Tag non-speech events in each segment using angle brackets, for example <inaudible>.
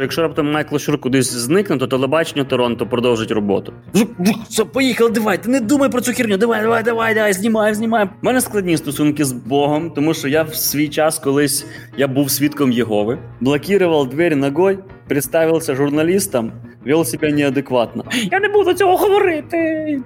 Якщо раптом Майкл Шур кудись зникне, то телебачення Торонто продовжить роботу. Все, поїхали, давай, ти не думай про цю херню. Давай, давай, давай, давай, знімаємо, знімаємо. У мене складні стосунки з Богом, тому що я в свій час колись я був свідком Єгови, блокував двері ногою, представився журналістам, вів себе неадекватно. Я не буду цього говорити.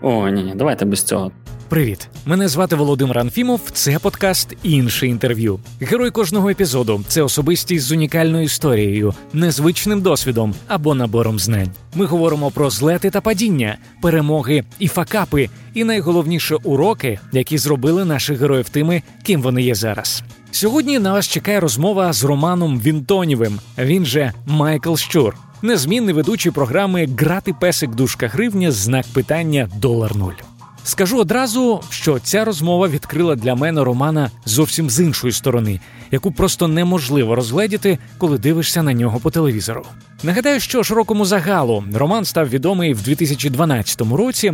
О, ні, ні, давайте без цього. Привіт, мене звати Володимир Анфімов. Це подкаст інше інтерв'ю. Герой кожного епізоду це особистість з унікальною історією, незвичним досвідом або набором знань. Ми говоримо про злети та падіння, перемоги і факапи, і найголовніше уроки, які зробили наших героїв тими, ким вони є зараз. Сьогодні на вас чекає розмова з Романом Вінтонівим. Він же Майкл Щур, незмінний ведучий програми Грати песик дужка гривня знак питання долар нуль. Скажу одразу, що ця розмова відкрила для мене романа зовсім з іншої сторони, яку просто неможливо розгледіти, коли дивишся на нього по телевізору. Нагадаю, що широкому загалу роман став відомий в 2012 році.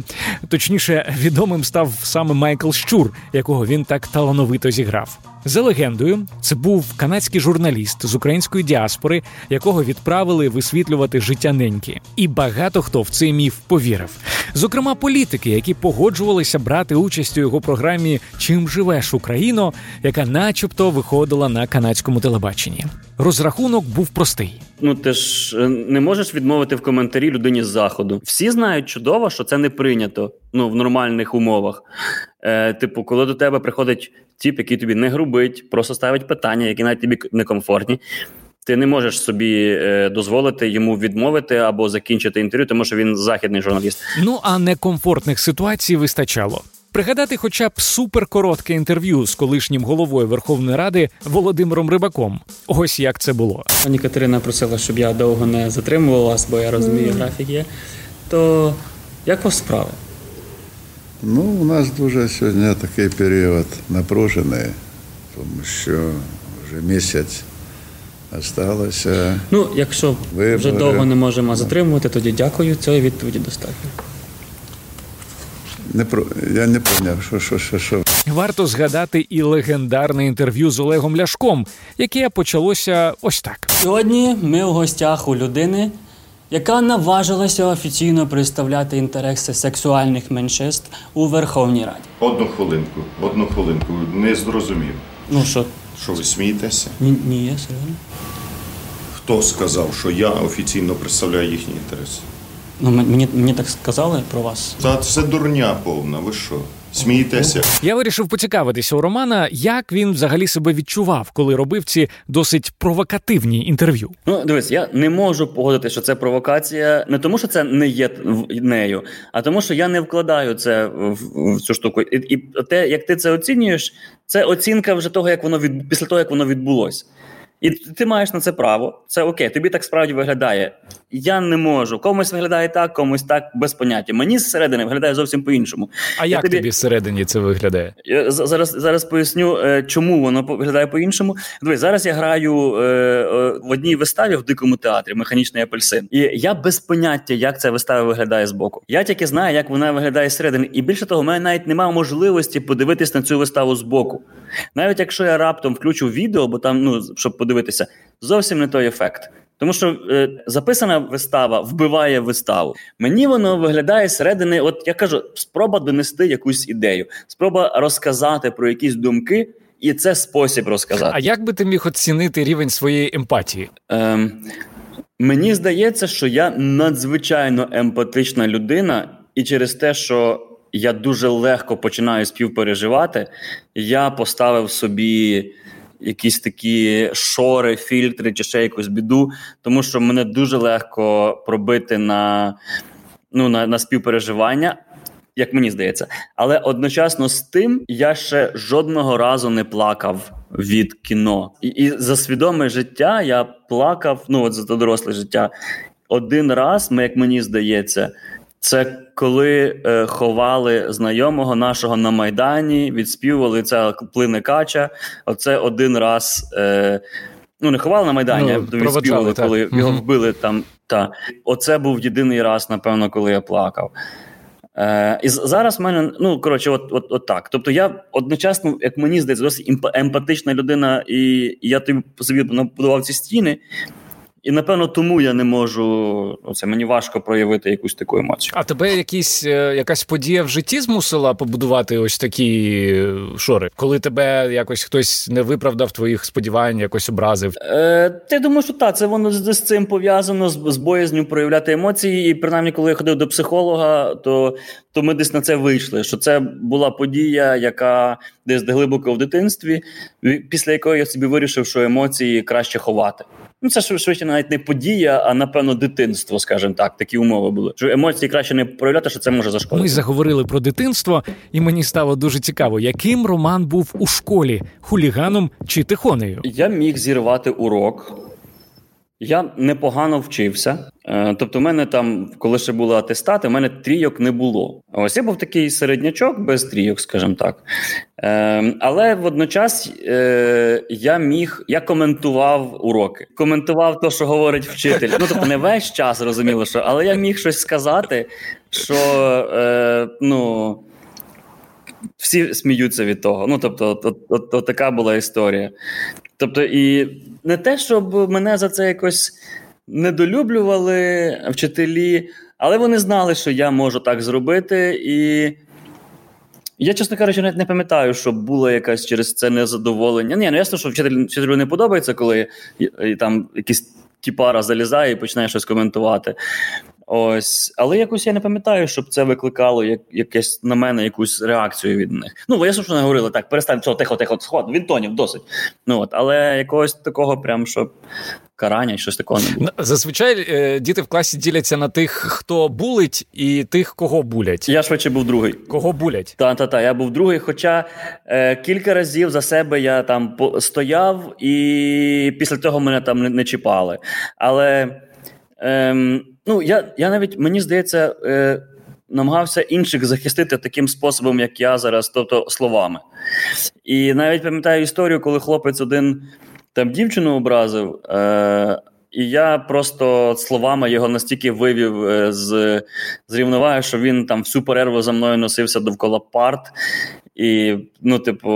Точніше, відомим став саме Майкл Щур, якого він так талановито зіграв. За легендою, це був канадський журналіст з української діаспори, якого відправили висвітлювати життя неньки. І багато хто в цей міф повірив. Зокрема, політики, які погоджувалися брати участь у його програмі Чим живеш Україно, яка, начебто, виходила на канадському телебаченні. Розрахунок був простий. Ну ти е, не можеш відмовити в коментарі людині з заходу. Всі знають чудово, що це не прийнято ну в нормальних умовах. Е, Типу, коли до тебе приходить тіп, який тобі не грубить, просто ставить питання, які навіть тобі некомфортні. Ти не можеш собі е, дозволити йому відмовити або закінчити інтерв'ю, тому що він західний журналіст. Ну а некомфортних ситуацій вистачало. Пригадати, хоча б суперкоротке інтерв'ю з колишнім головою Верховної Ради Володимиром Рибаком. Ось як це було. Пані Катерина просила, щоб я довго не затримував вас, бо я розумію, mm. графік є. То як у вас справи? Ну, у нас дуже сьогодні такий період напружений, тому що вже місяць залишилося. Ну, якщо вибори. вже довго не можемо затримувати, тоді дякую. Цієї відповіді достатньо. Не про я не поняв, що що, що, що. Варто згадати і легендарне інтерв'ю з Олегом Ляшком, яке почалося ось так. Сьогодні ми у гостях у людини, яка наважилася офіційно представляти інтереси сексуальних меншинств у Верховній Раді. Одну хвилинку, одну хвилинку, не зрозумів. Ну що? Що ви смієтеся? Ні, ні, я серйозно. Хто сказав, що я офіційно представляю їхні інтереси? Ну, мені мені так сказали про вас. Та це дурня повна. Ви що? Смієтеся? Я вирішив поцікавитися у Романа, як він взагалі себе відчував, коли робив ці досить провокативні інтерв'ю. Ну, дивись, я не можу погодити, що це провокація, не тому, що це не є нею, а тому, що я не вкладаю це в, в цю штуку. І, і те, як ти це оцінюєш, це оцінка вже того, як воно від після того, як воно відбулось. І ти маєш на це право. Це окей, тобі так справді виглядає. Я не можу. Комусь виглядає так, комусь так без поняття. Мені зсередини виглядає зовсім по-іншому. А я як тобі зсередині це виглядає? Я зараз зараз поясню, е, чому воно виглядає по-іншому. Дивись, зараз я граю е, е, в одній виставі в дикому театрі Механічний апельсин. І я без поняття, як ця вистава виглядає з боку. Я тільки знаю, як вона виглядає зсередини. І більше того, в мене навіть немає можливості подивитись на цю виставу з боку. Навіть якщо я раптом включу відео, бо там, ну щоб подивитися, зовсім не той ефект. Тому що е, записана вистава вбиває виставу. Мені воно виглядає зсередини, от я кажу, спроба донести якусь ідею, спроба розказати про якісь думки, і це спосіб розказати. А як би ти міг оцінити рівень своєї емпатії? Ем, Мені здається, що я надзвичайно емпатична людина, і через те, що я дуже легко починаю співпереживати, я поставив собі якісь такі шори, фільтри чи ще якусь біду, тому що мене дуже легко пробити на, ну, на, на співпереживання. Як мені здається, але одночасно з тим я ще жодного разу не плакав від кіно, і і за свідоме життя я плакав. Ну от за доросле життя один раз, як мені здається, це коли е, ховали знайомого нашого на Майдані, відспівували це плине кача. Оце один раз. Е, Ну, не ховали на Майдані, ну, а відспівували, коли його вбили там. Та. Оце був єдиний раз, напевно, коли я плакав. Е, І зараз в мене, ну, коротше, от от, от так. Тобто, я одночасно, як мені здається, досить емпатична людина, і я тобі собі набудував ці стіни, і напевно тому я не можу. Це мені важко проявити якусь таку емоцію. А тебе якісь е, якась подія в житті змусила побудувати ось такі е, шори, коли тебе якось хтось не виправдав твоїх сподівань, якось образив? Е, Я думаю, що так, це воно з, з цим пов'язано з, з боязню проявляти емоції. І принаймні, коли я ходив до психолога, то то ми десь на це вийшли. Що це була подія, яка десь глибоко в дитинстві, після якої я собі вирішив, що емоції краще ховати. Ну, це швидше навіть не подія, а напевно дитинство, скажімо так. Такі умови були. Що емоції краще не проявляти, що це може зашкодити. Ми заговорили про дитинство, і мені стало дуже цікаво, яким Роман був у школі хуліганом чи тихонею. Я міг зірвати урок. Я непогано вчився. Е, тобто, в мене там, коли ще були атестати, у мене трійок не було. Ось я був такий середнячок без трійок, скажімо так. Е, але водночас е, я міг, я коментував уроки, коментував те, що говорить вчитель. Ну тобто не весь час розуміло, що, але я міг щось сказати, що ну. Всі сміються від того. Ну, тобто, от, от, от, от така була історія. Тобто, і не те, щоб мене за це якось недолюблювали вчителі, але вони знали, що я можу так зробити. І я, чесно кажучи, навіть не пам'ятаю, що було якась через це незадоволення. Ні, ну ясно, що вчитель, вчителю не подобається, коли і, і там якийсь тіпара залізає і починає щось коментувати. Ось, але якось я не пам'ятаю, щоб це викликало як, якесь на мене якусь реакцію від них. Ну, що не говорили так, перестань цього тихо, тихо, сход, він тонів досить. Ну от, але якогось такого, прям щоб карання, щось такого не було. Зазвичай е, діти в класі діляться на тих, хто булить, і тих, кого булять. Я швидше був другий. Кого булять? Та, та, та, я був другий. Хоча е, кілька разів за себе я там стояв, і після того мене там не, не чіпали. Але. Е, Ну, я я навіть мені здається, е, намагався інших захистити таким способом, як я зараз, тобто словами. І навіть пам'ятаю історію, коли хлопець один там дівчину образив. Е, і я просто словами його настільки вивів е, з з рівноваги, що він там всю перерву за мною носився довкола парт, і ну, типу,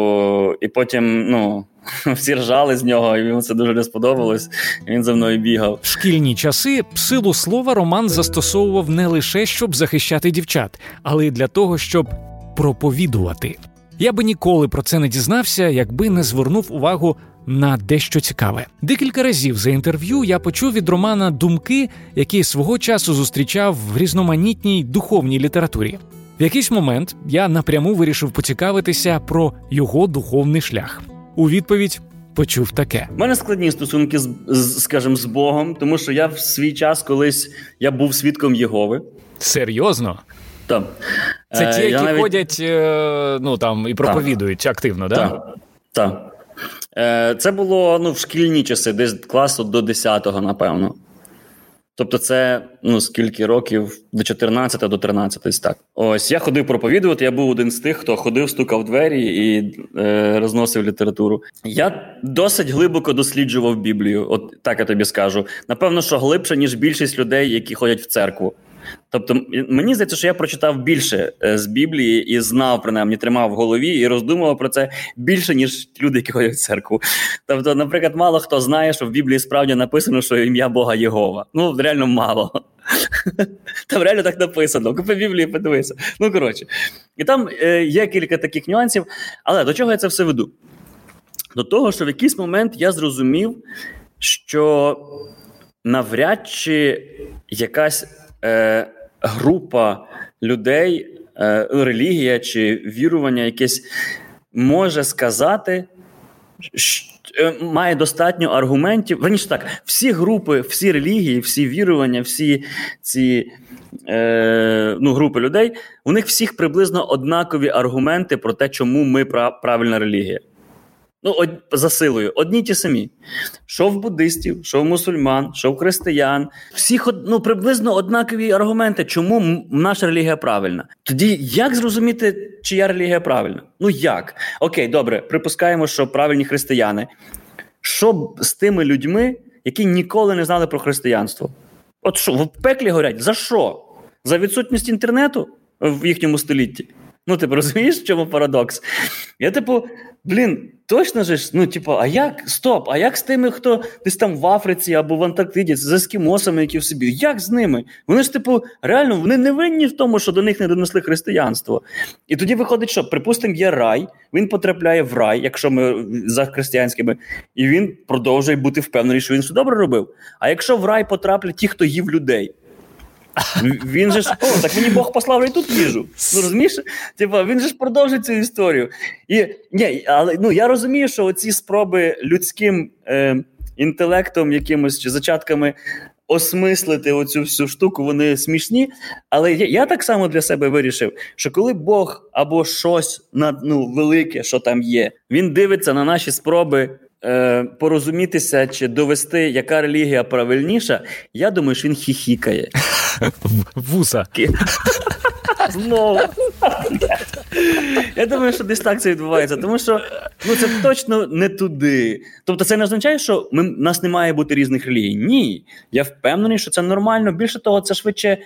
і потім, ну. <laughs> Всі ржали з нього, і йому це дуже не сподобалось. Він за мною бігав. В шкільні часи силу слова Роман застосовував не лише щоб захищати дівчат, але й для того, щоб проповідувати. Я би ніколи про це не дізнався, якби не звернув увагу на дещо цікаве. Декілька разів за інтерв'ю я почув від Романа думки, які свого часу зустрічав в різноманітній духовній літературі. В якийсь момент я напряму вирішив поцікавитися про його духовний шлях. У відповідь почув таке: У мене складні стосунки з, з скажімо, з Богом, тому що я в свій час колись я був свідком Єгови. Серйозно? Так. Це ті, е, які навіть... ходять е, ну там і проповідують так. активно, да? так? Так. Е, це було ну, в шкільні часи, десь класу до 10-го, напевно. Тобто, це ну скільки років до 14 до 13 так. Ось я ходив проповідувати. Я був один з тих, хто ходив, стукав двері і е, розносив літературу. Я досить глибоко досліджував Біблію. От так я тобі скажу. Напевно, що глибше, ніж більшість людей, які ходять в церкву. Тобто, мені здається, що я прочитав більше е, з Біблії і знав, принаймні, тримав в голові і роздумував про це більше, ніж люди, які ходять в церкву. Тобто, наприклад, мало хто знає, що в Біблії справді написано, що ім'я Бога Єгова. Ну, реально мало. <laughs> Там реально так написано. Купи Біблію, подивися. Ну, коротше. І там е, є кілька таких нюансів. Але до чого я це все веду? До того, що в якийсь момент я зрозумів, що навряд чи якась е, група людей, е, релігія чи вірування, якесь може сказати, що е, має достатньо аргументів. Верніше так, всі групи, всі релігії, всі вірування, всі ці е, ну, групи людей, у них всіх приблизно однакові аргументи про те, чому ми правильна релігія. Ну, од, за силою, одні ті самі. Що в буддистів, що в мусульман, що в християн. Всіх ну, приблизно однакові аргументи, чому наша релігія правильна. Тоді як зрозуміти, чия релігія правильна? Ну як? Окей, добре, припускаємо, що правильні християни. Що з тими людьми, які ніколи не знали про християнство? От що, в пеклі горять? За що? За відсутність інтернету в їхньому столітті? Ну, ти розумієш, в чому парадокс? Я, типу, блін, точно ж, ну, типу, а як стоп? А як з тими, хто десь там в Африці або в Антарктиді, з ескімосами, які в собі? Як з ними? Вони ж, типу, реально вони не винні в тому, що до них не донесли християнство. І тоді виходить, що, припустимо, є рай, він потрапляє в рай, якщо ми за християнськими, і він продовжує бути впевнений, що він все добре робив. А якщо в рай потраплять ті, хто їв людей. Він же ж о, так мені Бог послав і тут їжу. Ну розумієш? Типа він же ж продовжить цю історію. І ні, але ну я розумію, що оці спроби людським е, інтелектом, якимось чи зачатками осмислити оцю всю штуку, вони смішні. Але я, я так само для себе вирішив, що коли Бог або щось на ну велике, що там є, він дивиться на наші спроби е, порозумітися чи довести, яка релігія правильніша, я думаю, що він хіхікає. Вуса. Знову. Я думаю, що десь так це відбувається, тому що ну, це точно не туди. Тобто, це не означає, що ми, нас не має бути різних релігій. Ні. Я впевнений, що це нормально. Більше того, це швидше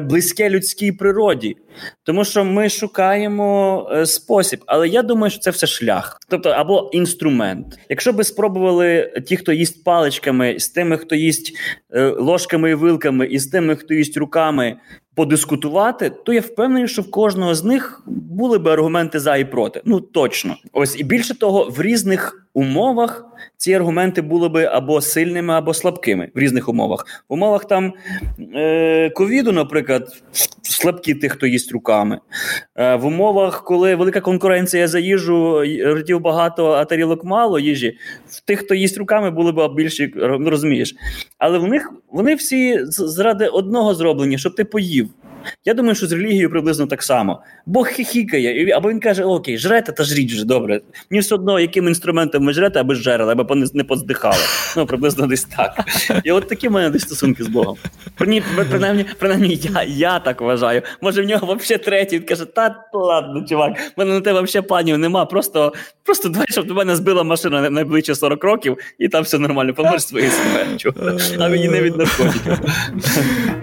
близьке людській природі. Тому що ми шукаємо е, спосіб, але я думаю, що це все шлях, тобто або інструмент. Якщо би спробували ті, хто їсть паличками, з тими, хто їсть е, ложками і вилками, і з тими, хто їсть руками, подискутувати, то я впевнений, що в кожного з них були би аргументи за і проти. Ну точно, ось і більше того, в різних умовах ці аргументи були би або сильними, або слабкими в різних умовах. В умовах там е, ковіду, наприклад, слабкі тих, хто їсть руками. Е, в умовах, коли велика конкуренція за їжу, ртів багато, а тарілок мало їжі, в тих, хто їсть руками, були б більші, ну, розумієш. Але в них вони всі заради одного зроблені, щоб ти поїв. Я думаю, що з релігією приблизно так само. Бог хихікає, або він каже: Окей, жрете та жріть вже добре. Мені все одно, яким інструментом ви жрете, аби жерели, аби не поздихали. Ну, приблизно десь так. І от такі в мене десь стосунки з Богом. Принаймні, принаймні я я так вважаю. Може, в нього взагалі третій. Він каже, та ладно, чувак, в мене на тебе взагалі планів нема. Просто просто давай, щоб до мене збила машина найближче 40 років, і там все нормально, поможеш своєю смертю. А мені не від наркотиків.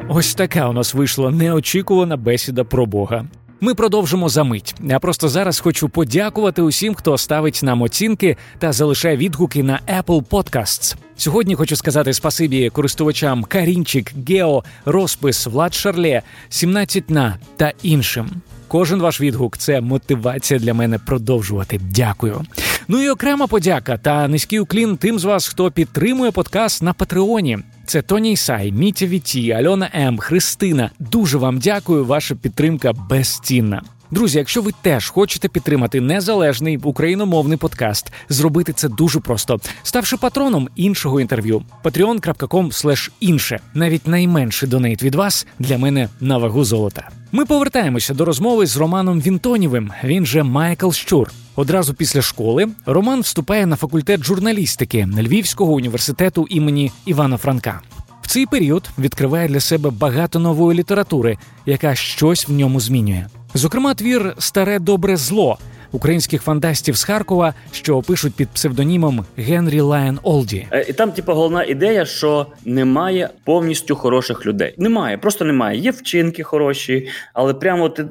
Ось така у нас вийшла неочікувана бесіда про Бога. Ми продовжимо за мить. Я просто зараз хочу подякувати усім, хто ставить нам оцінки та залишає відгуки на Apple Podcasts. Сьогодні хочу сказати спасибі користувачам Карінчик, Гео, Розпис, Влад Шарле, 17 на та іншим. Кожен ваш відгук це мотивація для мене продовжувати. Дякую. Ну і окрема подяка та низький уклін тим з вас, хто підтримує подкаст на Патреоні. Це Тоні Ісай, Мітя Віті, Альона М, Христина. Дуже вам дякую. Ваша підтримка безцінна. Друзі, якщо ви теж хочете підтримати незалежний україномовний подкаст, зробити це дуже просто, ставши патроном іншого інтерв'ю. patreon.com інше. Навіть найменший донейт від вас для мене на вагу золота. Ми повертаємося до розмови з Романом Вінтонівим. Він же Майкл Щур. Одразу після школи Роман вступає на факультет журналістики Львівського університету імені Івана Франка. В цей період відкриває для себе багато нової літератури, яка щось в ньому змінює. Зокрема, твір Старе добре зло українських фантастів з Харкова, що опишуть під псевдонімом Генрі Лайон Олді. Е, і там, типу, головна ідея, що немає повністю хороших людей. Немає, просто немає. Є вчинки хороші, але прямо ти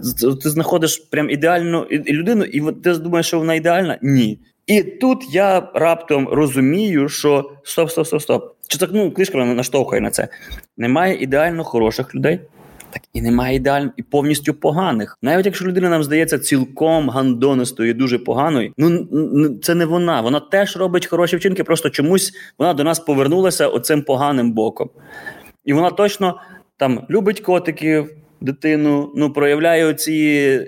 ти знаходиш прям ідеальну людину, і ти думаєш, що вона ідеальна? Ні. І тут я раптом розумію, що стоп, стоп, стоп, стоп. Чи так ну книжка наштовхує на це? Немає ідеально хороших людей так і немає ідеально і повністю поганих. Навіть якщо людина нам здається цілком гандонистою, і дуже поганою, ну це не вона. Вона теж робить хороші вчинки, просто чомусь вона до нас повернулася оцим поганим боком. І вона точно там любить котиків, дитину, ну проявляє оці.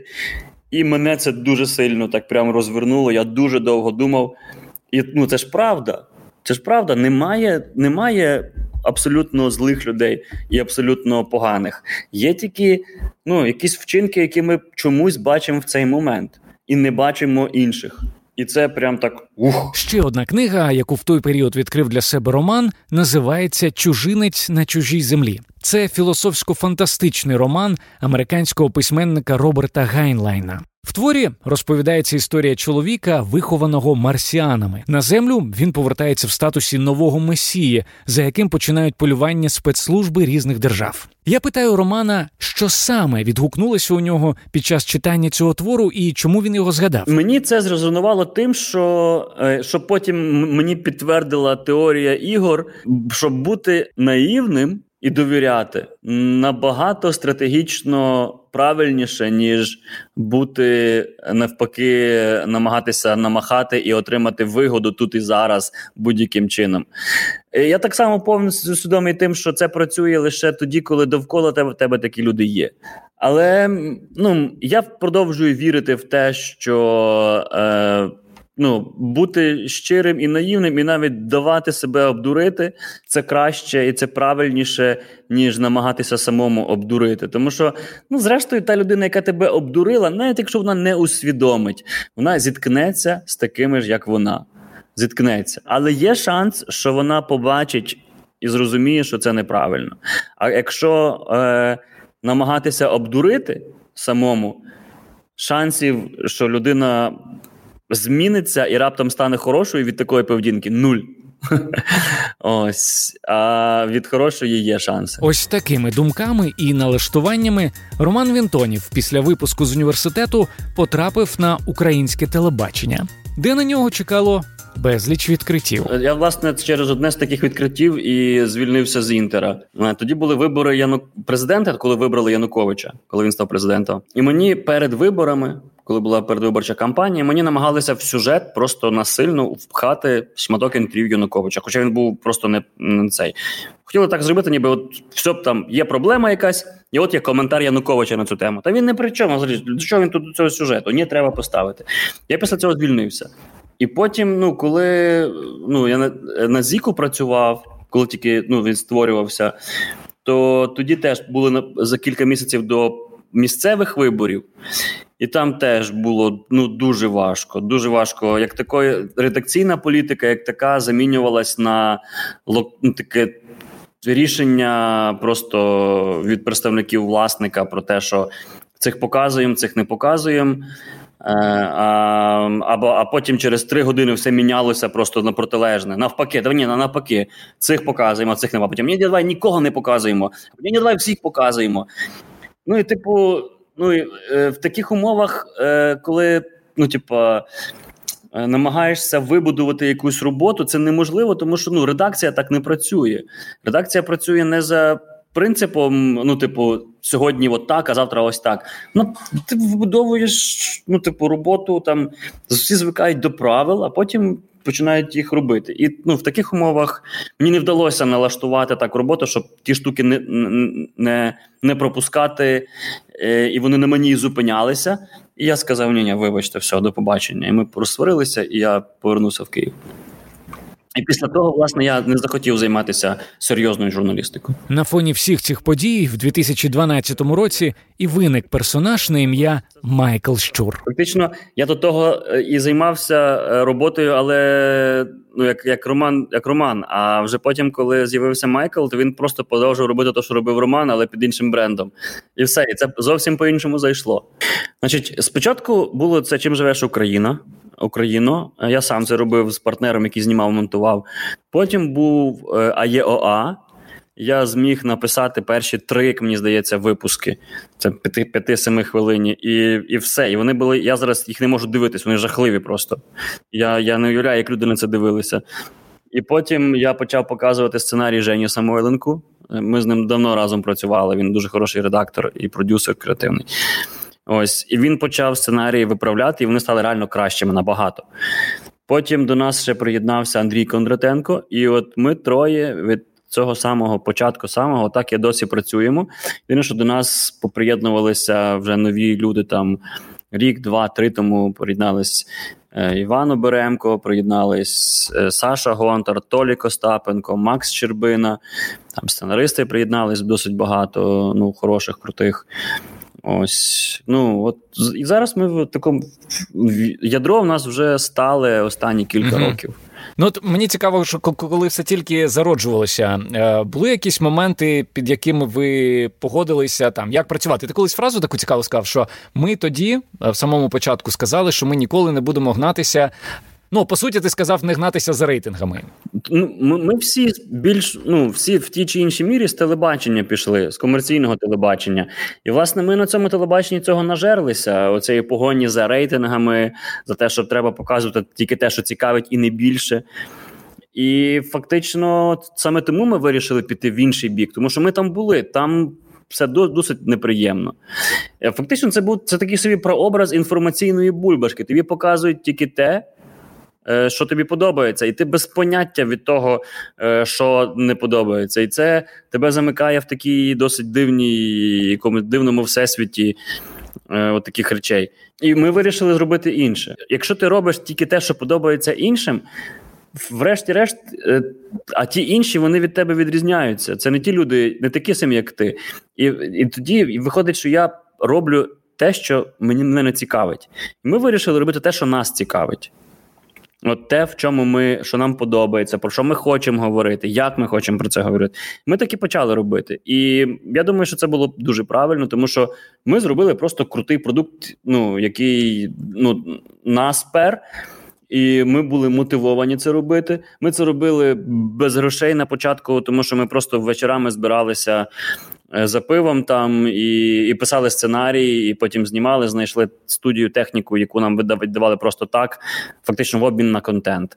І мене це дуже сильно так прямо розвернуло. Я дуже довго думав. І ну це ж правда. Це ж правда, немає, немає абсолютно злих людей і абсолютно поганих. Є тільки ну, якісь вчинки, які ми чомусь бачимо в цей момент, і не бачимо інших. І це прям так ух. Ще одна книга, яку в той період відкрив для себе Роман, називається Чужинець на чужій землі. Це філософсько-фантастичний роман американського письменника Роберта Гайнлайна. В творі розповідається історія чоловіка, вихованого марсіанами. На землю він повертається в статусі нового месії, за яким починають полювання спецслужби різних держав. Я питаю Романа, що саме відгукнулося у нього під час читання цього твору і чому він його згадав. Мені це зрезонувало тим, що е, що потім мені підтвердила теорія ігор, щоб бути наївним і довіряти набагато стратегічно правильніше, ніж бути навпаки, намагатися намахати і отримати вигоду тут і зараз будь-яким чином. Я так само повністю свідомий тим, що це працює лише тоді, коли довкола тебе тебе такі люди є. Але ну я продовжую вірити в те, що. Е, ну, бути щирим і наївним, і навіть давати себе обдурити це краще і це правильніше, ніж намагатися самому обдурити. Тому що, ну, зрештою, та людина, яка тебе обдурила, навіть якщо вона не усвідомить, вона зіткнеться з такими ж, як вона. Зіткнеться. Але є шанс, що вона побачить і зрозуміє, що це неправильно. А якщо е, намагатися обдурити самому, шансів, що людина зміниться і раптом стане хорошою від такої поведінки нуль. <laughs> Ось, а від хорошої є шанси. Ось такими думками і налаштуваннями Роман Вінтонів після випуску з університету потрапив на українське телебачення, де на нього чекало безліч відкриттів. Я власне через одне з таких відкриттів і звільнився з інтера. Е, тоді були вибори Яну... президента, коли вибрали Януковича, коли він став президентом. І мені перед виборами коли була передвиборча кампанія, мені намагалися в сюжет просто насильно впхати шматок інтерв'ю Януковича, хоча він був просто не, не цей. Хотіли так зробити, ніби от все б там є проблема якась, і от є коментар Януковича на цю тему. Та він не при чому. До чого він тут до цього сюжету? Ні, треба поставити. Я після цього звільнився. І потім, ну, коли ну, я на, на Зіку працював, коли тільки ну, він створювався, то тоді теж були за кілька місяців до місцевих виборів. І там теж було ну дуже важко. Дуже важко. Як такої редакційна політика, як така, замінювалась на ну, таке рішення просто від представників власника про те, що цих показуємо, цих не показуємо. Е, а або, а потім через три години все мінялося просто на протилежне. Навпаки, да ні, навпаки, цих показуємо, цих нема. Потім ні, давай нікого не показуємо. Ні, давай всіх показуємо. Ну і типу, ну і е, в таких умовах, е, коли ну, типа. Е, намагаєшся вибудувати якусь роботу, це неможливо, тому що ну редакція так не працює. Редакція працює не за принципом, ну, типу, сьогодні от так, а завтра ось так. Ну, ти вибудовуєш ну, типу, роботу, там всі звикають до правил, а потім починають їх робити. І ну, в таких умовах мені не вдалося налаштувати так роботу, щоб ті штуки не не, не пропускати, е, і вони на мені зупинялися. І я сказав: ні, ні, вибачте, все, до побачення. І ми розсварилися, і я повернувся в Київ. І після того, власне, я не захотів займатися серйозною журналістикою. На фоні всіх цих подій в 2012 році і виник персонаж на ім'я Майкл Щур. Фактично, я до того е, і займався е, роботою, але ну як як Роман, як Роман. А вже потім, коли з'явився Майкл, то він просто продовжив робити те, що робив Роман, але під іншим брендом. І все, і це зовсім по іншому зайшло. Значить, спочатку було це чим живеш Україна. Україну. Я сам це робив з партнером, який знімав, монтував. Потім був е, АЄОА. Я зміг написати перші три, як мені здається, випуски. Це 5-7 хвилині, і і все. І вони були. Я зараз їх не можу дивитись, вони жахливі просто. Я я не уявляю, як люди на це дивилися. І потім я почав показувати сценарій Жені Самойленку. Ми з ним давно разом працювали. Він дуже хороший редактор і продюсер креативний. Ось, і він почав сценарії виправляти, і вони стали реально кращими набагато. Потім до нас ще приєднався Андрій Кондратенко, і от ми троє від цього самого початку, самого так і досі працюємо. Він що до нас поприєднувалися вже нові люди там рік, два, три тому приєднались. Е, Іван Оберемко, приєднались е, Саша Гонтар, Толі Костапенко, Макс Щербина. Там сценаристи приєднались досить багато, ну, хороших, крутих. Ось ну от і зараз ми в такому ядро в нас вже стали останні кілька mm-hmm. років. Ну от мені цікаво, що коли все тільки зароджувалося, е, були якісь моменти, під якими ви погодилися там, як працювати? Ти колись фразу таку цікаву сказав, що ми тоді е, в самому початку сказали, що ми ніколи не будемо гнатися. Ну, по суті, ти сказав не гнатися за рейтингами. Ну, ми, ми всі більш ну всі в тій чи іншій мірі з телебачення пішли, з комерційного телебачення. І власне ми на цьому телебаченні цього нажерлися. Оцеї погоні за рейтингами, за те, що треба показувати тільки те, що цікавить, і не більше. І фактично саме тому ми вирішили піти в інший бік, тому що ми там були, там все досить неприємно. Е, фактично, це був це такий собі прообраз інформаційної бульбашки. Тобі показують тільки те. Е, що тобі подобається, і ти без поняття від того, е, що не подобається, і це тебе замикає в такій досить дивній дивному всесвіті е, от таких речей. І ми вирішили зробити інше. Якщо ти робиш тільки те, що подобається іншим. Врешті-решт, а ті інші вони від тебе відрізняються. Це не ті люди, не такі самі, як ти. І і тоді виходить, що я роблю те, що мені мене не цікавить. Ми вирішили робити те, що нас цікавить. От те, в чому ми, що нам подобається, про що ми хочемо говорити, як ми хочемо про це говорити. Ми так і почали робити. І я думаю, що це було дуже правильно, тому що ми зробили просто крутий продукт, ну який ну, нас пер. І ми були мотивовані це робити. Ми це робили без грошей на початку, тому що ми просто вечорами збиралися за пивом там і і писали сценарії, і потім знімали, знайшли студію техніку, яку нам видавали просто так, фактично в обмін на контент.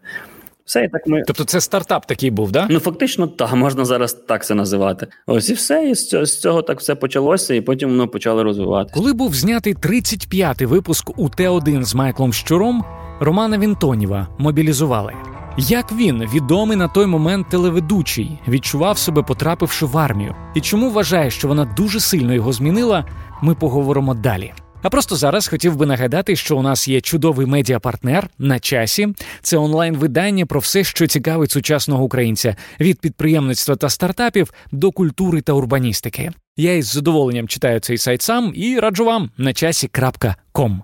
Все, і так ми... Тобто це стартап такий був, да? Ну фактично, так, можна зараз так це називати. Ось і все, і з цього, з цього так все почалося, і потім воно почало розвиватися. Коли був знятий 35-й випуск у Т1 з Майклом Щуром, Романа Вінтоніва мобілізували. Як він, відомий на той момент телеведучий, відчував себе, потрапивши в армію, і чому вважає, що вона дуже сильно його змінила, ми поговоримо далі. А просто зараз хотів би нагадати, що у нас є чудовий медіапартнер на часі. Це онлайн-видання про все, що цікавить сучасного українця від підприємництва та стартапів до культури та урбаністики. Я із задоволенням читаю цей сайт сам і раджу вам на часі.ком.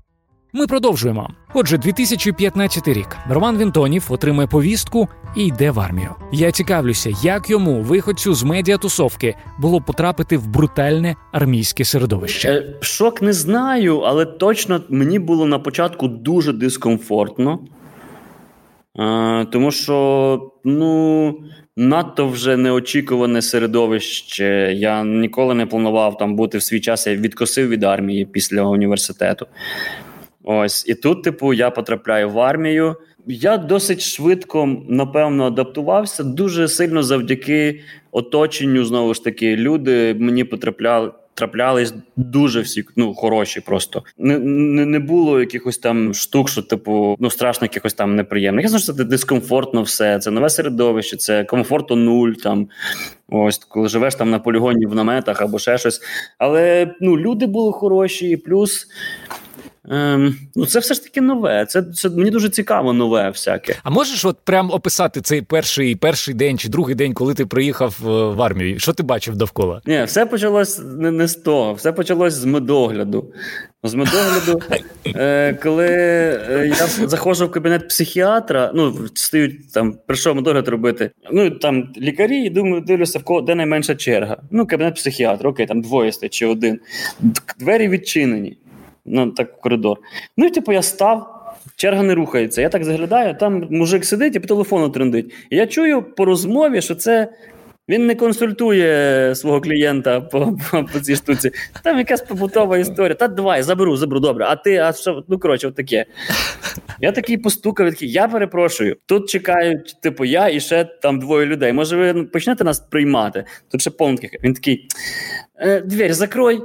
Ми продовжуємо. Отже, 2015 рік Роман Вінтонів отримує повістку і йде в армію. Я цікавлюся, як йому, виходцю з медіатусовки, було потрапити в брутальне армійське середовище. Е, шок не знаю, але точно мені було на початку дуже дискомфортно, е, тому що ну. Надто вже неочікуване середовище. Я ніколи не планував там бути в свій час. Я відкосив від армії після університету. Ось і тут, типу, я потрапляю в армію. Я досить швидко, напевно, адаптувався дуже сильно завдяки оточенню. Знову ж таки, люди мені потрапляли. Траплялись дуже всі ну хороші, просто не не, не було якихось там штук, що типу ну страшно якихось там неприємних. Я знаю, що це дискомфортно все. Це нове середовище, це комфорту нуль. Там ось коли живеш там на полігоні в наметах або ще щось. Але ну люди були хороші, і плюс Ем, Ну, це все ж таки нове. Це це мені дуже цікаво, нове всяке. А можеш от прям описати цей перший перший день чи другий день, коли ти приїхав е, в армію? Що ти бачив довкола? Ні, все почалось не, не з того, все почалось з медогляду. З медогляду, е, коли е, я заходжу в кабінет психіатра, ну стають там, прийшов медогляд робити. Ну там лікарі, і думаю, дивлюся, в кого де найменша черга. Ну, кабінет психіатра, окей, там двоє стоять чи один. Двері відчинені ну, так коридор. Ну і типу я став. Черга не рухається. Я так заглядаю, там мужик сидить і по телефону трендить. Я чую по розмові, що це він не консультує свого клієнта по по, по цій штуці. Там якась побутова історія. Та давай, заберу, заберу, добре. А ти, а що? Ну, коротше, от таке. Я такий постукав, такий, я перепрошую. Тут чекають, типу, я і ще там двоє людей. Може, ви почнете нас приймати? Тут ще таких. Він такий: «Е, двері закрой.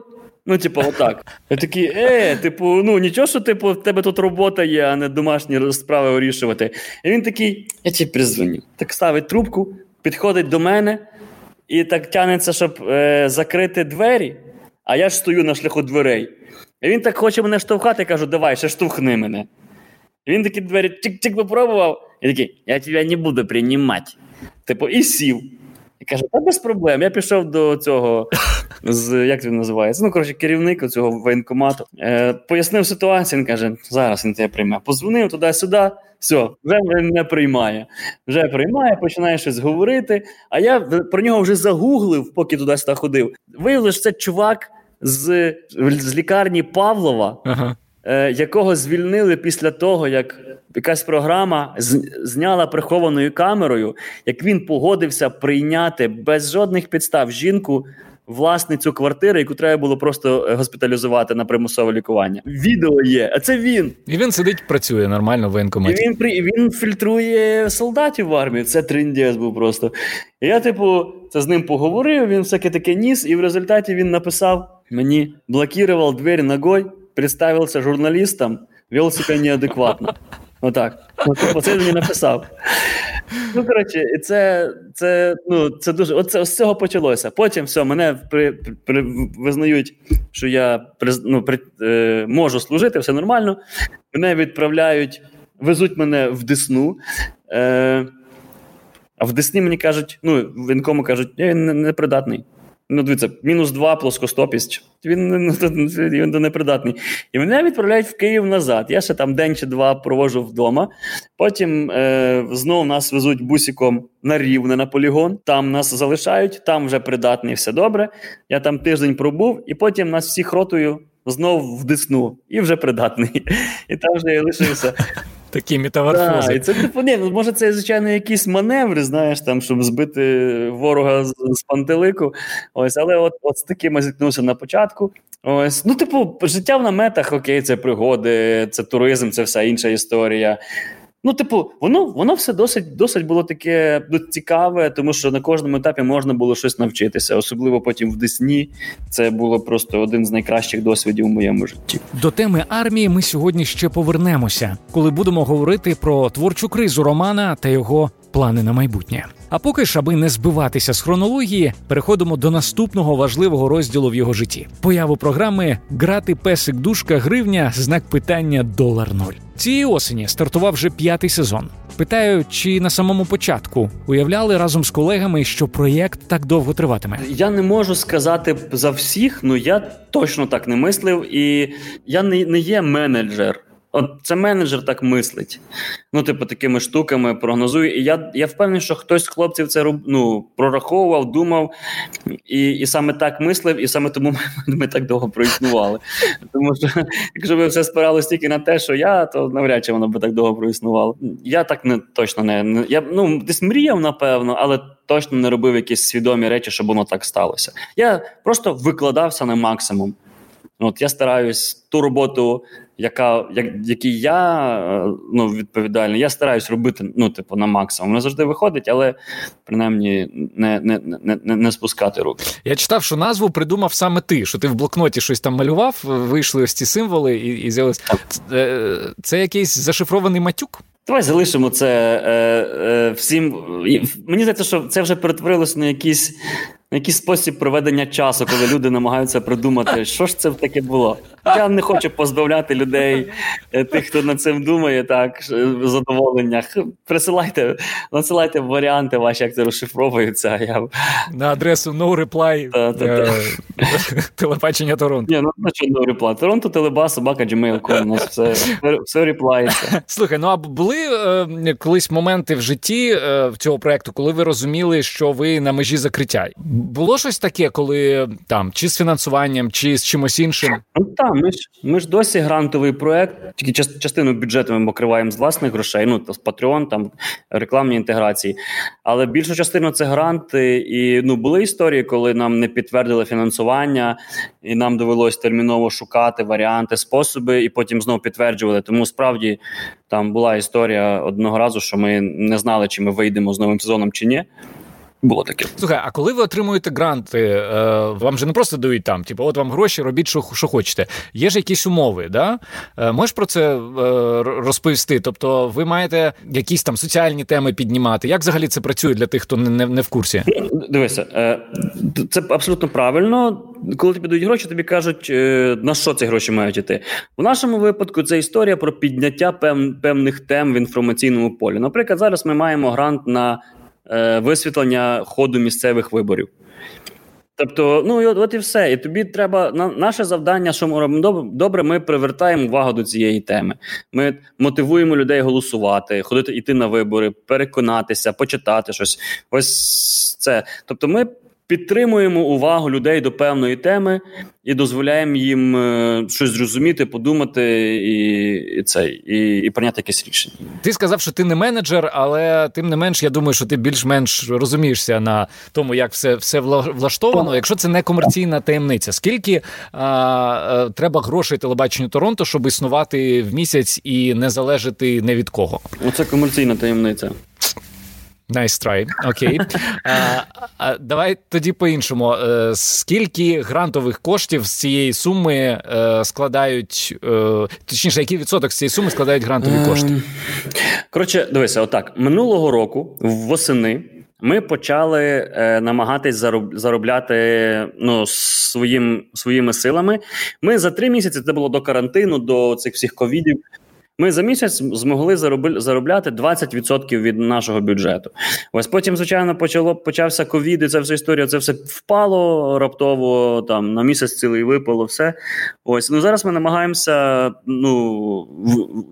Ну, типу, отак. Я такий, е, типу, ну нічого, що типу, в тебе тут робота є, а не домашні справи вирішувати. І він такий, я тебе призвоню. Так ставить трубку, підходить до мене і так тянеться, щоб е, закрити двері, а я ж стою на шляху дверей. І він так хоче мене штовхати, я кажу, давай, ще штовхни мене. І він такі двері чик-чик попробував, і такий, я тебе не буду приймати. Типу, і сів. І каже, та без проблем. Я пішов до цього з як він називається? Ну, коротше, керівник цього воєнкомату. Е, Пояснив ситуацію. Він каже: зараз він тебе прийме. Позвонив туди-сюди. Все, вже не приймає. Вже приймає, починає щось говорити. А я про нього вже загуглив, поки туди сюди ходив. Виявилося, це чувак з з лікарні Павлова, ага. Е, якого звільнили після того, як якась програма зняла прихованою камерою, як він погодився прийняти без жодних підстав жінку власницю квартири, яку треба було просто е, госпіталізувати на примусове лікування. Відео є, а це він. І він сидить, працює нормально в воєнкоматі. І Він при він фільтрує солдатів в армії. Це триндєс був просто. І Я, типу, це з ним поговорив. Він всяке таке ніс, і в результаті він написав мені: блокував двері ногою, представився журналістом, вел себе неадекватно. <laughs> Отак. Він мені написав. Ну, коротше, це це, ну, це дуже. Оце з цього почалося. Потім все, мене при, при, визнають, що я ну, при, е, можу служити, все нормально. Мене відправляють, везуть мене в Десну. Е, А в Десні мені кажуть, ну, в інкому кажуть, я непридатний. Ну, дивіться, мінус два плоскостопість. Він ну, він непридатний. І мене відправляють в Київ назад. Я ще там день чи два провожу вдома. Потім е, знову нас везуть бусиком на рівне на полігон. Там нас залишають, там вже придатний, все добре. Я там тиждень пробув, і потім нас всіх ротою знов в Десну і вже придатний. <laughs> І там вже я лишився. Такі метаморфози. Так, і це типу, ні, ну, може, це, звичайно, якісь маневри, знаєш, там, щоб збити ворога з, з пантелику. Ось, Але от от з таким я зіткнувся на початку. Ось, Ну, типу, життя в наметах, окей, це пригоди, це туризм, це вся інша історія. Ну, типу, воно воно все досить досить було таке ну, цікаве, тому що на кожному етапі можна було щось навчитися, особливо потім в Десні. Це було просто один з найкращих досвідів у моєму житті. До теми армії ми сьогодні ще повернемося, коли будемо говорити про творчу кризу Романа та його плани на майбутнє. А поки ж, аби не збиватися з хронології, переходимо до наступного важливого розділу в його житті: появу програми Грати песик душка гривня знак питання долар ноль. Цієї осені стартував вже п'ятий сезон. Питаю, чи на самому початку уявляли разом з колегами, що проєкт так довго триватиме? Я не можу сказати за всіх, ну я точно так не мислив, і я не, не є менеджер. От це менеджер так мислить. Ну, типу, такими штуками прогнозує. І я я впевнений, що хтось з хлопців це ну, прораховував, думав і і саме так мислив, і саме тому ми, <laughs> ми так довго проіснували. Тому що, якщо би все спиралося тільки на те, що я, то навряд чи воно би так довго проіснувало. Я так не точно не я ну десь мріяв, напевно, але точно не робив якісь свідомі речі, щоб воно так сталося. Я просто викладався на максимум. От я стараюсь ту роботу яка, як, який я е, ну, відповідальний, я стараюсь робити ну, типу, на максимум. Не завжди виходить, але принаймні не не, не, не, не спускати руки. Я читав, що назву придумав саме ти, що ти в блокноті щось там малював, вийшли ось ці символи і і з'явилось. Це, це якийсь зашифрований матюк? Давай залишимо це е, е, всім. Мені здається, що це вже перетворилося на якийсь на якийсь спосіб проведення часу, коли люди намагаються придумати, що ж це таке було. Я не хочу позбавляти людей, е, тих, хто над цим думає, так в задоволеннях. Присилайте, надсилайте варіанти ваші, як це розшифровується. Я... На адресу no reply е, телебачення Торонто. Ні, ну що no reply. Торонто, телеба, собака, gmail.com, у нас все все реплається. Слухай, ну а були е, колись моменти в житті е, цього проекту, коли ви розуміли, що ви на межі закриття? Було щось таке, коли там чи з фінансуванням, чи з чимось іншим? Ну так, ми ж ми ж досі грантовий проект, тільки частину бюджету ми покриваємо з власних грошей, ну з Patreon, там рекламні інтеграції. Але більшу частину це гранти. І ну були історії, коли нам не підтвердили фінансування, і нам довелось терміново шукати варіанти, способи, і потім знову підтверджували. Тому справді там була історія одного разу, що ми не знали, чи ми вийдемо з новим сезоном чи ні. Було таке. Слухай, а коли ви отримуєте гранти, е, вам же не просто дають там, типу, от вам гроші, робіть, що що хочете. Є ж якісь умови, да? Е, можеш про це е, розповісти? Тобто, ви маєте якісь там соціальні теми піднімати. Як взагалі це працює для тих, хто не не в курсі? Дивися, це абсолютно правильно. Коли тобі дають гроші, тобі кажуть, на що ці гроші мають іти. У нашому випадку це історія про підняття певних тем в інформаційному полі. Наприклад, зараз ми маємо грант на Е, висвітлення ходу місцевих виборів. Тобто, ну і от, от і все. І тобі треба на наше завдання, що ми робимо добре, ми привертаємо увагу до цієї теми. Ми мотивуємо людей голосувати, ходити йти на вибори, переконатися, почитати щось. Ось це. Тобто, ми підтримуємо увагу людей до певної теми і дозволяємо їм е, щось зрозуміти, подумати і і, це, і, і прийняти якесь рішення. Ти сказав, що ти не менеджер, але тим не менш, я думаю, що ти більш-менш розумієшся на тому, як все все влаштовано. Якщо це не комерційна таємниця, скільки а, а, треба грошей телебаченню Торонто, щоб існувати в місяць і не залежати не від кого? Оце комерційна таємниця. Nice try. Окей. <laughs> А, а, Давай тоді по-іншому. Е, скільки грантових коштів з цієї суми е, складають, е, точніше, який відсоток з цієї суми складають грантові кошти? Ем, коротше, дивися, отак. Минулого року восени. Ми почали е, намагатись заробляти ну, своїм, своїми силами. Ми за три місяці це було до карантину, до цих всіх ковідів. Ми за місяць змогли заробляти 20% від нашого бюджету. Ось потім, звичайно, почало почався ковід, і Це все історія. Це все впало раптово. Там на місяць цілий випало. Все ось ну зараз ми намагаємося ну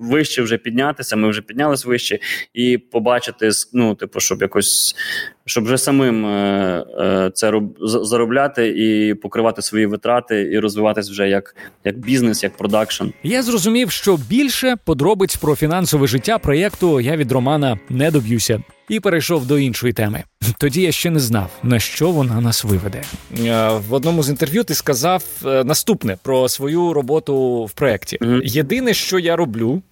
вище вже піднятися. Ми вже піднялись вище і побачити ну, типу, щоб якось щоб вже самим е, е, це заробляти і покривати свої витрати, і розвиватись вже як як бізнес, як продакшн. Я зрозумів, що більше подробиць про фінансове життя проєкту я від Романа не доб'юся. І перейшов до іншої теми. Тоді я ще не знав, на що вона нас виведе. Е, в одному з інтерв'ю ти сказав наступне про свою роботу в проєкті. Mm-hmm. Єдине, що я роблю,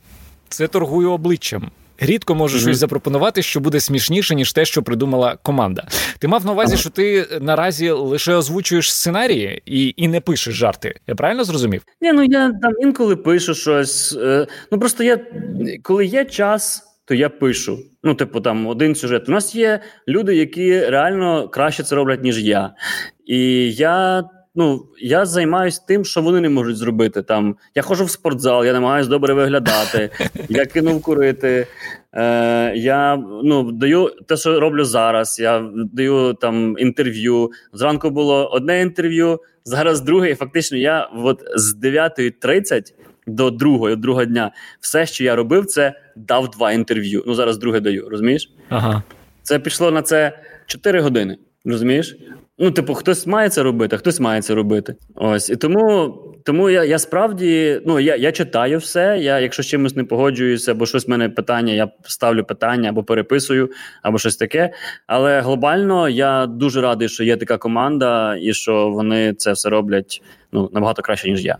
це торгую обличчям рідко можу mm-hmm. щось запропонувати, що буде смішніше, ніж те, що придумала команда. Ти мав на увазі, що ти наразі лише озвучуєш сценарії і і не пишеш жарти. Я правильно зрозумів? Ні, ну я там інколи пишу щось. Е, ну просто я коли є час. То я пишу. Ну, типу, там один сюжет. У нас є люди, які реально краще це роблять, ніж я. І я ну, я займаюся тим, що вони не можуть зробити. Там Я ходжу в спортзал, я намагаюся добре виглядати, <laughs> я кинув курити. Е, Я ну, даю те, що роблю зараз. Я даю там інтерв'ю. Зранку було одне інтерв'ю, зараз друге. І фактично я от з 9.30 до другого, другого дня, все, що я робив, це дав два інтерв'ю. Ну, зараз друге даю, розумієш? Ага. Це пішло на це 4 години. Розумієш? Ну, типу, хтось має це робити, а хтось має це робити. Ось і тому тому я я справді ну я я читаю все. Я, якщо з чимось не погоджуюся, або щось в мене питання, я ставлю питання або переписую, або щось таке. Але глобально я дуже радий, що є така команда, і що вони це все роблять ну набагато краще ніж я.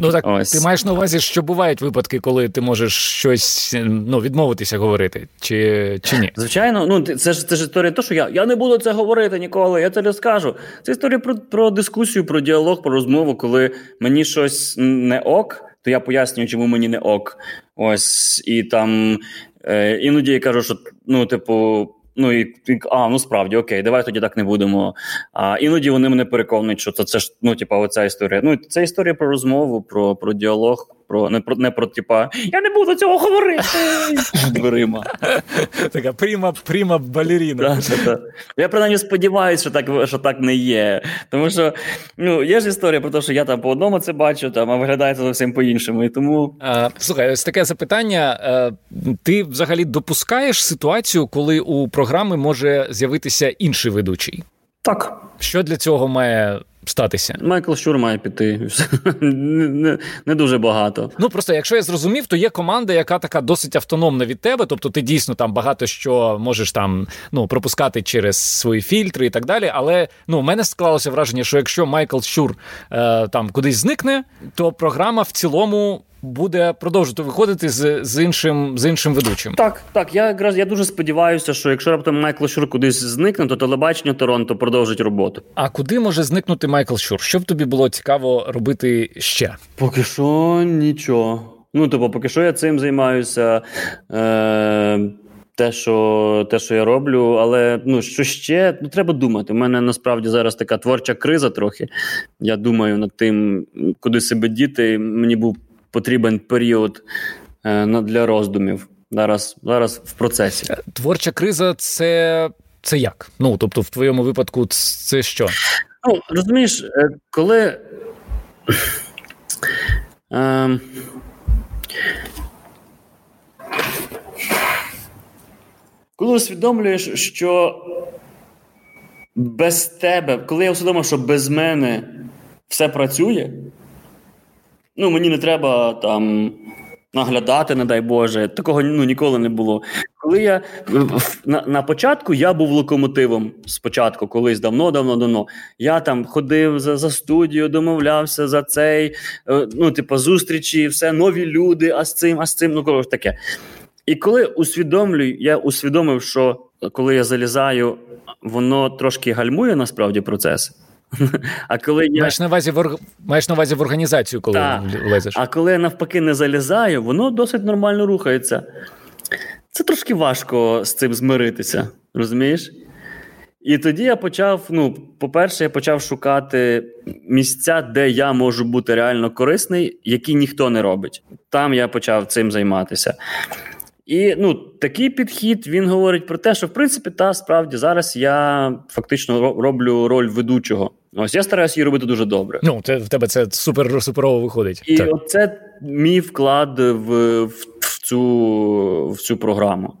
Ну так Ось. ти маєш на увазі, що бувають випадки, коли ти можеш щось ну відмовитися говорити, чи чи ні? Звичайно, ну це ж це ж історія, то що я я не буду це говорити ніколи. Я це не скажу. Це історія про, про дискусію, про діалог, про розмову, коли мені щось не ок. То я пояснюю, чому мені не ок. Ось і там е, іноді я кажу, що ну, типу, Ну і а, ну справді окей, давай тоді так не будемо. А іноді вони мене переконують, що це це ж ну, типа, оця історія. Ну це історія про розмову, про про діалог, про не про не про типа я не буду цього говорити. <laughs> Дверима. Така пріма пріма балеріна. Я принаймні сподіваюся, що так що так не є. Тому що ну, є ж історія про те, що я там по одному це бачу, там, а виглядає це зовсім по-іншому. І тому... А, Слухай, ось таке запитання. Е, ти взагалі допускаєш ситуацію, коли у програми може з'явитися інший ведучий? Так. Що для цього має статися. Майкл Щур має піти. <laughs> Не, не дуже багато. Ну просто, якщо я зрозумів, то є команда, яка така досить автономна від тебе. Тобто ти дійсно там багато що можеш там ну пропускати через свої фільтри і так далі. Але ну у мене склалося враження, що якщо Майкл Щур е, там кудись зникне, то програма в цілому буде продовжувати виходити з з іншим з іншим ведучим. Так, так. Я якраз я дуже сподіваюся, що якщо раптом Майкл Щур кудись зникне, то телебачення Торонто продовжить роботу. А куди може зникнути Майкл Щур? Що б тобі було цікаво робити ще? Поки що нічого. Ну, тобто, поки що я цим займаюся. Е- те, що те, що я роблю, але ну що ще ну треба думати. У мене насправді зараз така творча криза трохи. Я думаю над тим, куди себе діти. Мені був потрібен період е, для роздумів. Зараз зараз в процесі. Творча криза це це як? Ну тобто, в твоєму випадку, це що? Ну, розумієш, е, коли. Ем... Коли усвідомлюєш, що без тебе, коли я усвідомив, що без мене все працює, ну мені не треба там наглядати, не дай Боже, такого ну, ніколи не було. Коли я на на початку я був локомотивом спочатку, колись давно-давно-давно. Я там ходив за за студію, домовлявся за цей, е, ну, типу, зустрічі, все, нові люди, а з цим, а з цим, ну коротше таке. І коли усвідомлюю, я усвідомив, що коли я залізаю, воно трошки гальмує насправді процес. А коли я... Маєш на увазі в маєш на увазі в організацію, коли так. лезеш. А коли я навпаки не залізаю, воно досить нормально рухається. Це трошки важко з цим змиритися, розумієш? І тоді я почав: ну, по-перше, я почав шукати місця, де я можу бути реально корисний, які ніхто не робить. Там я почав цим займатися. І ну, такий підхід він говорить про те, що в принципі, та справді зараз я фактично роблю роль ведучого. Ось я стараюся її робити дуже добре. Ну, це в тебе це супер суперово виходить. І так. це мій вклад в, в, в цю в цю програму.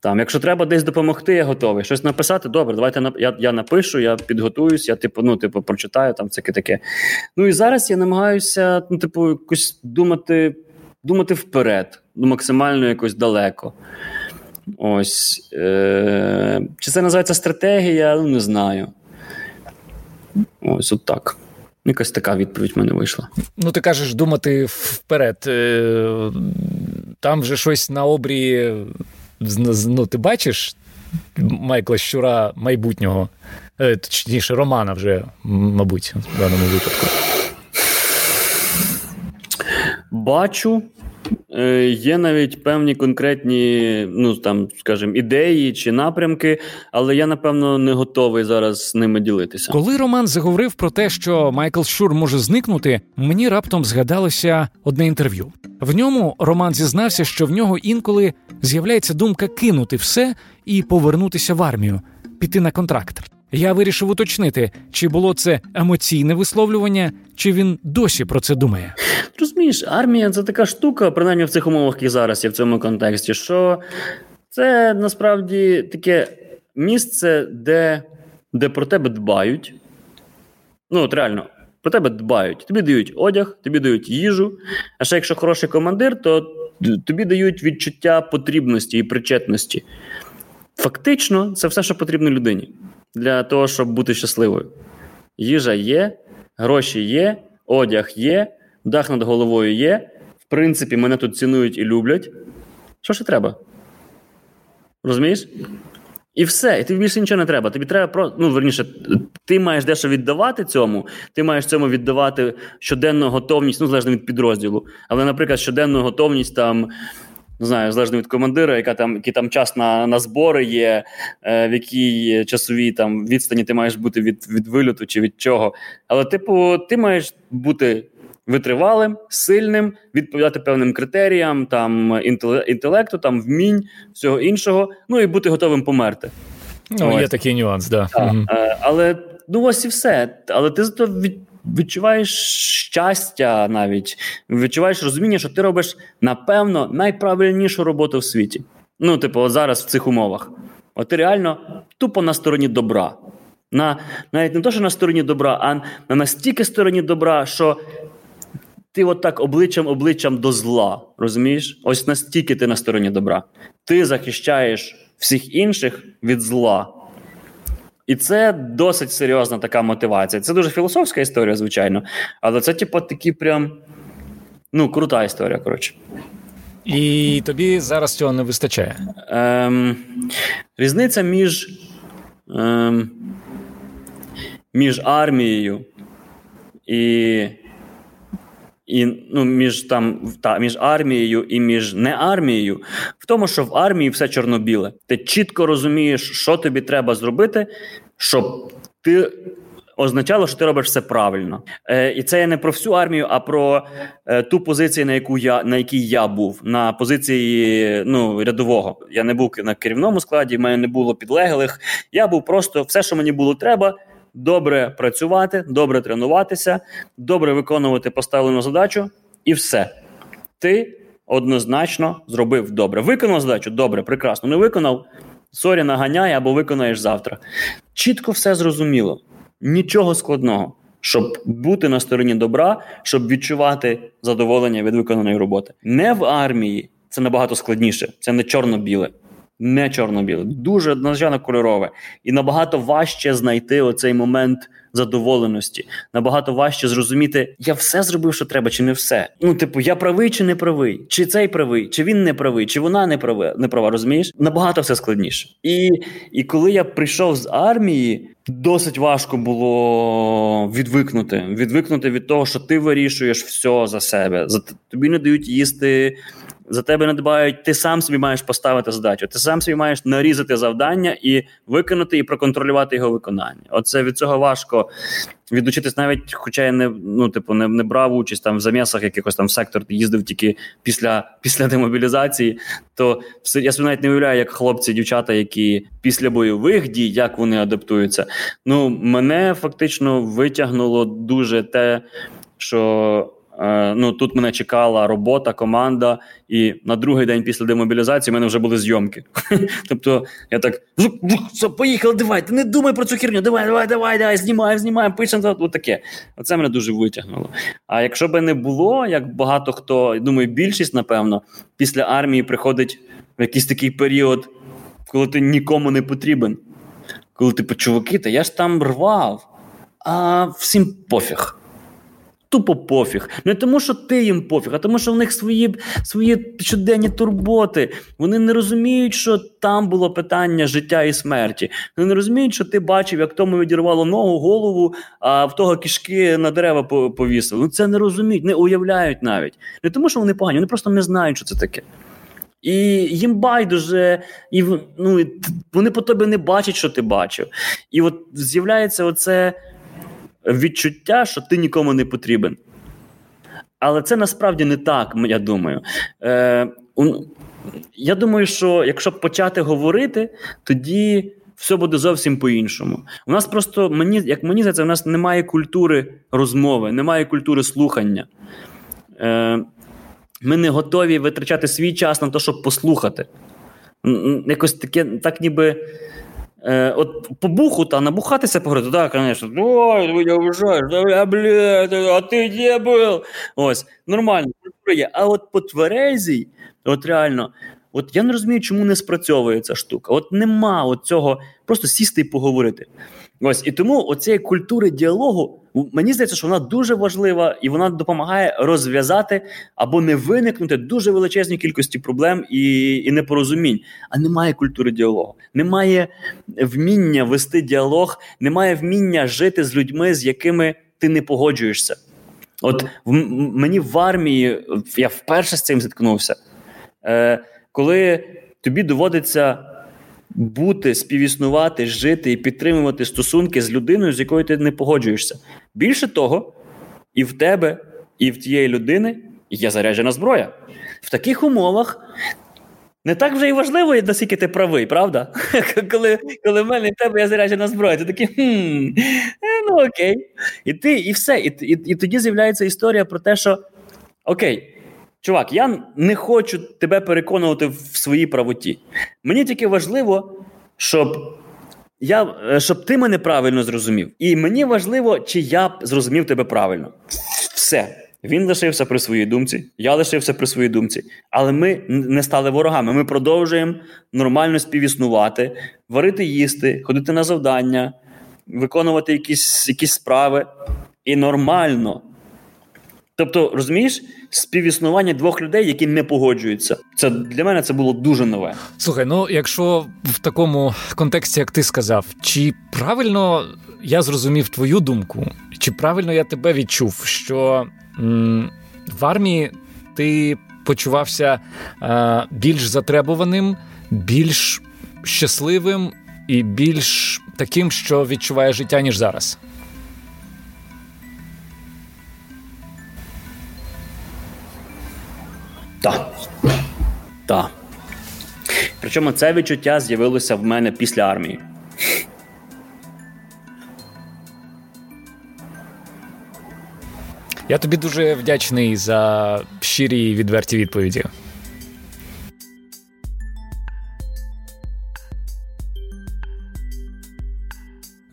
Там, Якщо треба десь допомогти, я готовий. Щось написати, добре, давайте я я напишу, я підготуюсь, я типу, ну, типу, прочитаю там це таке. Ну і зараз я намагаюся ну, типу, якось думати думати вперед, ну, максимально якось далеко. Ось. Е- Чи це називається стратегія? Ну, не знаю. Ось от так. Якась така відповідь в мене вийшла. Ну, ти кажеш думати вперед. Е, там вже щось на обрії. Ну, ти бачиш Майкла Щура майбутнього, е, точніше, Романа вже, мабуть, в даному випадку. Бачу. Е, є навіть певні конкретні, ну там, скажімо, ідеї чи напрямки, але я напевно не готовий зараз з ними ділитися. Коли Роман заговорив про те, що Майкл Шур може зникнути, мені раптом згадалося одне інтерв'ю. В ньому Роман зізнався, що в нього інколи з'являється думка кинути все і повернутися в армію, піти на контракт. Я вирішив уточнити, чи було це емоційне висловлювання, чи він досі про це думає. Розумієш, армія це така штука, принаймні в цих умовах, які зараз є в цьому контексті, що це насправді таке місце, де де про тебе дбають. Ну, от реально, про тебе дбають. Тобі дають одяг, тобі дають їжу. А ще якщо хороший командир, то тобі дають відчуття потрібності і причетності. Фактично, це все, що потрібно людині для того, щоб бути щасливою. Їжа є, гроші є, одяг є, дах над головою є. В принципі, мене тут цінують і люблять. Що ще треба? Розумієш? І все, і тобі більше нічого не треба. Тобі треба про ну верніше, ти маєш дещо віддавати цьому, ти маєш цьому віддавати щоденну готовність, ну залежно від підрозділу. Але, наприклад, щоденну готовність там не знаю, залежно від командира, яка там який там час на на збори є, е, в якій часовій там відстані ти маєш бути від від вильоту чи від чого. Але, типу, ти маєш бути витривалим, сильним, відповідати певним критеріям, там інтелекту, там вмінь, всього іншого, ну і бути готовим померти. Ну. Є такий нюанс, да. так. Угу. Але ну ось і все. Але ти зато від відчуваєш щастя навіть, відчуваєш розуміння, що ти робиш, напевно, найправильнішу роботу в світі. Ну, типу, от зараз в цих умовах. От ти реально тупо на стороні добра. На, Навіть не то, що на стороні добра, а на настільки стороні добра, що ти отак обличчям обличчям до зла. Розумієш? Ось настільки ти на стороні добра. Ти захищаєш всіх інших від зла. І це досить серйозна така мотивація. Це дуже філософська історія, звичайно. Але це, типу, такі прям ну, крута історія, коротше. І тобі зараз цього не вистачає. Ем, Різниця між ем, між армією і і ну, між там та між армією і між не армією, в тому, що в армії все чорно-біле. Ти чітко розумієш, що тобі треба зробити, щоб ти. Означало, що ти робиш все правильно, Е, і це я не про всю армію, а про е, ту позицію, на яку я на якій я був, на позиції ну рядового. Я не був на керівному складі, в мене не було підлеглих. Я був просто все, що мені було треба, добре працювати, добре тренуватися, добре виконувати поставлену задачу, і все. Ти однозначно зробив добре. Виконав задачу? Добре, прекрасно. Не виконав. Sorry, наганяй або виконаєш завтра. Чітко все зрозуміло. Нічого складного, щоб бути на стороні добра, щоб відчувати задоволення від виконаної роботи. Не в армії це набагато складніше, це не чорно-біле не чорно-біле, дуже надзвичайно кольорове, і набагато важче знайти оцей момент задоволеності. Набагато важче зрозуміти, я все зробив, що треба, чи не все. Ну, типу, я правий чи не правий, чи цей правий, чи він не правий, чи вона не права, не права, розумієш? Набагато все складніше. І, І коли я прийшов з армії. Досить важко було відвикнути. Відвикнути від того, що ти вирішуєш все за себе. За тобі не дають їсти за тебе не дбають, ти сам собі маєш поставити задачу. Ти сам собі маєш нарізати завдання і виконати і проконтролювати його виконання. Оце від цього важко відучитись, навіть хоча я не ну, типу, не, не брав участь там в замісах, якихось там в сектор їздив тільки після після демобілізації. То все я собі навіть не уявляю, як хлопці, дівчата, які після бойових дій, як вони адаптуються. Ну мене фактично витягнуло дуже те, що. Е, ну тут мене чекала робота, команда, і на другий день після демобілізації в мене вже були зйомки. <laughs> Тобто я так поїхали, давай, ти не думай про цю херню, давай, давай, давай, давай, знімаємо, знімаємо, пишемо. От таке. Оце мене дуже витягнуло. А якщо би не було, як багато хто, думаю, більшість, напевно, після армії приходить в якийсь такий період, коли ти нікому не потрібен. Коли типу, чуваки, та я ж там рвав, а всім пофіг тупо пофіг. Не тому, що ти їм пофіг, а тому, що в них свої свої щоденні турботи. Вони не розуміють, що там було питання життя і смерті. Вони не розуміють, що ти бачив, як тому відірвало ногу, голову, а в того кішки на дерева повісили. Ну це не розуміють, не уявляють навіть. Не тому, що вони погані, вони просто не знають, що це таке. І їм байдуже, і ну, вони по тобі не бачать, що ти бачив. І от з'являється оце відчуття, що ти нікому не потрібен. Але це насправді не так, я думаю. Е, Я думаю, що якщо почати говорити, тоді все буде зовсім по-іншому. У нас просто, мені, як мені здається, у нас немає культури розмови, немає культури слухання. Е, Ми не готові витрачати свій час на те, щоб послухати. Якось таке, так ніби. Е, От по буху та набухатися поговорити, так, звісно, ой, ти мене вважаєш, а блядь, а ти де був? Ось, нормально. А от по тверезій, от реально, от я не розумію, чому не спрацьовує ця штука. От нема от цього просто сісти і поговорити. Ось і тому оцієї культури діалогу мені здається, що вона дуже важлива і вона допомагає розв'язати або не виникнути дуже величезній кількості проблем і і непорозумінь. А немає культури діалогу, немає вміння вести діалог, немає вміння жити з людьми, з якими ти не погоджуєшся. От в мені в армії я вперше з цим зіткнувся, Е, коли тобі доводиться бути, співіснувати, жити і підтримувати стосунки з людиною, з якою ти не погоджуєшся. Більше того, і в тебе, і в тієї людини є заряджена зброя. В таких умовах. Не так вже і важливо, наскільки ти правий, правда? <laughs> Коли коли в мене і в тебе є заряджена зброя, ти такий хм, ну окей. І ти, і все. І, і, І тоді з'являється історія про те, що окей, Чувак, я не хочу тебе переконувати в своїй правоті. Мені тільки важливо, щоб я, е, щоб ти мене правильно зрозумів. І мені важливо, чи я зрозумів тебе правильно. Все. Він лишився при своїй думці, я лишився при своїй думці. Але ми не стали ворогами. Ми продовжуємо нормально співіснувати, варити їсти, ходити на завдання, виконувати якісь, якісь справи. І нормально. Тобто, розумієш, співіснування двох людей, які не погоджуються. Це для мене це було дуже нове. Слухай, ну якщо в такому контексті, як ти сказав, чи правильно я зрозумів твою думку, чи правильно я тебе відчув, що м- в армії ти почувався е- більш затребуваним, більш щасливим і більш таким, що відчуває життя, ніж зараз? Так. Так. Причому це відчуття з'явилося в мене після армії. Я тобі дуже вдячний за щирі і відверті відповіді.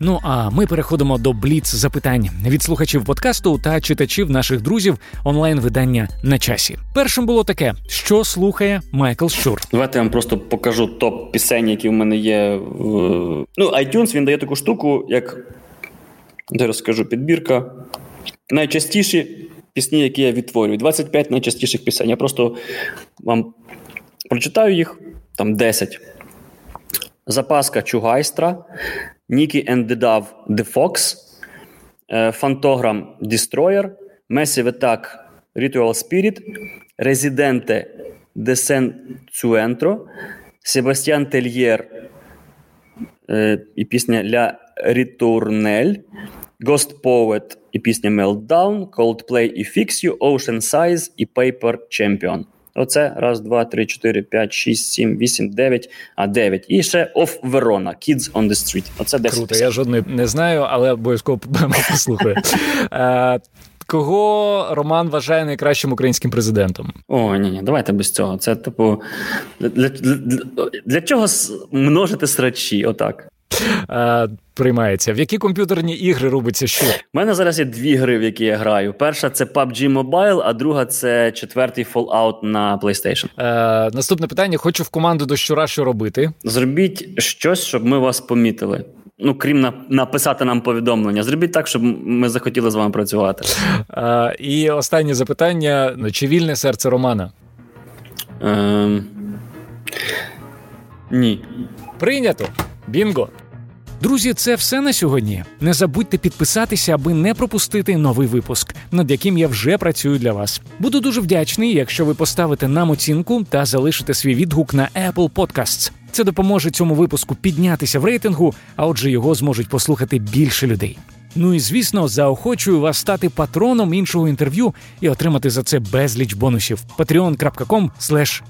Ну а ми переходимо до бліц запитань від слухачів подкасту та читачів наших друзів онлайн-видання на часі. Першим було таке: що слухає Майкл Щур. Давайте я вам просто покажу топ пісень, які в мене є. Ну, iTunes він дає таку штуку, як де розкажу підбірка. Найчастіші пісні, які я відтворюю. 25 найчастіших пісень. Я просто вам прочитаю їх, там 10. Запаска Чугайстра, Нікі the Fox, Фантограм Destroyer, Massive Attack Ritual Spirit, Residente de Centuentro, Себастьян Тельєр е, і пісня Ля Ritournelle, Ghost Poet і пісня Meltdown, Coldplay і Fix You, Ocean Size і Paper Champion. Оце раз, два, три, чотири, п'ять, шість, сім, вісім, дев'ять, а дев'ять. І ще Off Verona, Kids on the Street. Оце 10 Круто, я жодної не знаю, але обов'язково <laughs> послухаю. Е, Кого Роман вважає найкращим українським президентом? О, ні, ні, давайте без цього. Це, типу, для, для, для, для чого множити срачі? Отак. Е, Приймається. В які комп'ютерні ігри робиться що? У мене зараз є дві гри, в які я граю. Перша це PUBG Mobile, а друга це четвертий Fallout на PlayStation. Е, Наступне питання: хочу в команду до щура що робити. Зробіть щось, щоб ми вас помітили. Ну, крім на, написати нам повідомлення. Зробіть так, щоб ми захотіли з вами працювати. Е, І останнє запитання: чи вільне серце Романа? Ем... Ні. Прийнято. Бінго. Друзі, це все на сьогодні. Не забудьте підписатися, аби не пропустити новий випуск, над яким я вже працюю для вас. Буду дуже вдячний, якщо ви поставите нам оцінку та залишите свій відгук на Apple Podcasts. Це допоможе цьому випуску піднятися в рейтингу, а отже, його зможуть послухати більше людей. Ну і звісно, заохочую вас стати патроном іншого інтерв'ю і отримати за це безліч бонусів. patreon.com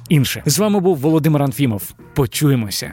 інше. З вами був Володимир Анфімов. Почуємося.